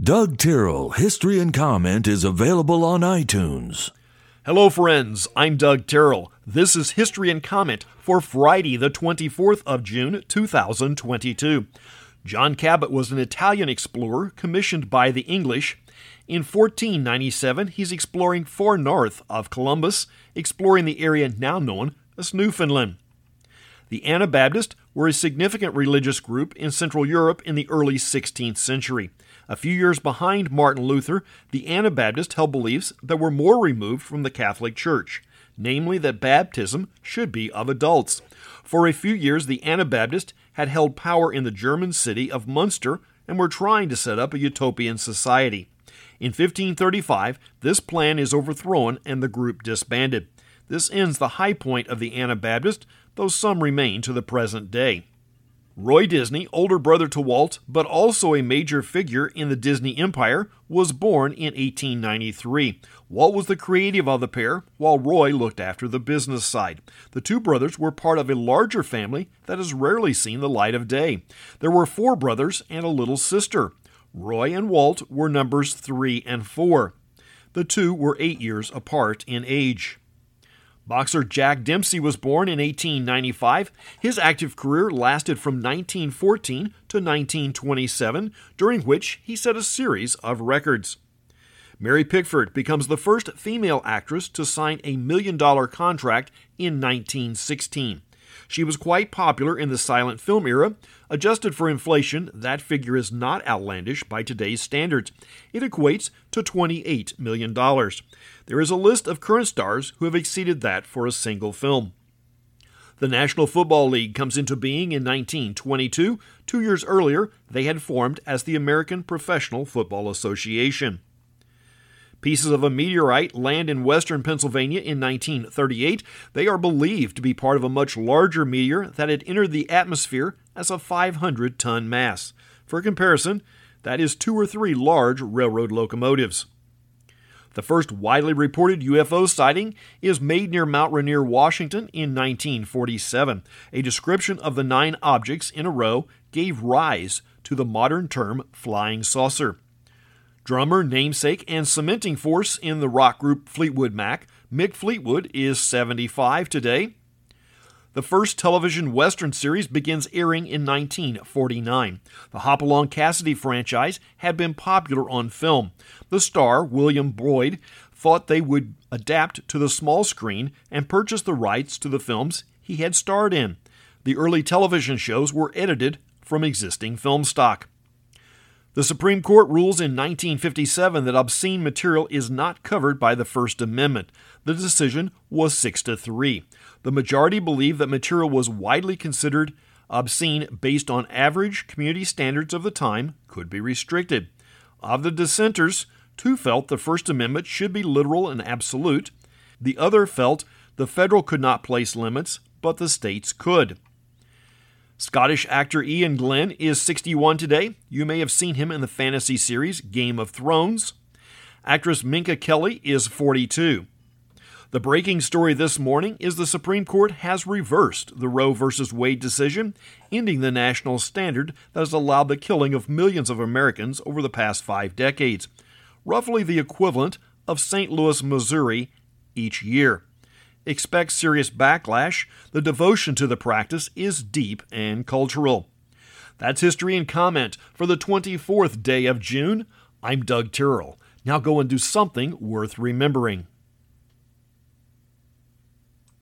Doug Tyrrell, History and Comment is available on iTunes. Hello, friends. I'm Doug Tyrrell. This is History and Comment for Friday, the 24th of June, 2022. John Cabot was an Italian explorer commissioned by the English. In 1497, he's exploring far north of Columbus, exploring the area now known as Newfoundland. The Anabaptists were a significant religious group in Central Europe in the early 16th century. A few years behind Martin Luther, the Anabaptists held beliefs that were more removed from the Catholic Church, namely that baptism should be of adults. For a few years, the Anabaptists had held power in the German city of Munster and were trying to set up a utopian society. In 1535, this plan is overthrown and the group disbanded. This ends the high point of the Anabaptist, though some remain to the present day. Roy Disney, older brother to Walt, but also a major figure in the Disney empire, was born in 1893. Walt was the creative of the pair, while Roy looked after the business side. The two brothers were part of a larger family that has rarely seen the light of day. There were four brothers and a little sister. Roy and Walt were numbers three and four. The two were eight years apart in age. Boxer Jack Dempsey was born in 1895. His active career lasted from 1914 to 1927, during which he set a series of records. Mary Pickford becomes the first female actress to sign a million dollar contract in 1916. She was quite popular in the silent film era. Adjusted for inflation, that figure is not outlandish by today's standards. It equates to $28 million. There is a list of current stars who have exceeded that for a single film. The National Football League comes into being in 1922. Two years earlier, they had formed as the American Professional Football Association. Pieces of a meteorite land in western Pennsylvania in 1938. They are believed to be part of a much larger meteor that had entered the atmosphere as a 500 ton mass. For comparison, that is two or three large railroad locomotives. The first widely reported UFO sighting is made near Mount Rainier, Washington in 1947. A description of the nine objects in a row gave rise to the modern term flying saucer. Drummer, namesake, and cementing force in the rock group Fleetwood Mac, Mick Fleetwood is 75 today. The first television Western series begins airing in 1949. The Hopalong Cassidy franchise had been popular on film. The star, William Boyd, thought they would adapt to the small screen and purchase the rights to the films he had starred in. The early television shows were edited from existing film stock. The Supreme Court rules in 1957 that obscene material is not covered by the First Amendment. The decision was 6 to 3. The majority believed that material was widely considered obscene based on average community standards of the time could be restricted. Of the dissenters, two felt the First Amendment should be literal and absolute. The other felt the federal could not place limits, but the states could. Scottish actor Iain Glen is 61 today. You may have seen him in the fantasy series Game of Thrones. Actress Minka Kelly is 42. The breaking story this morning is the Supreme Court has reversed the Roe v. Wade decision, ending the national standard that has allowed the killing of millions of Americans over the past five decades, roughly the equivalent of St. Louis, Missouri, each year expect serious backlash. The devotion to the practice is deep and cultural. That's history and comment for the 24th day of June. I'm Doug Tyrrell. Now go and do something worth remembering.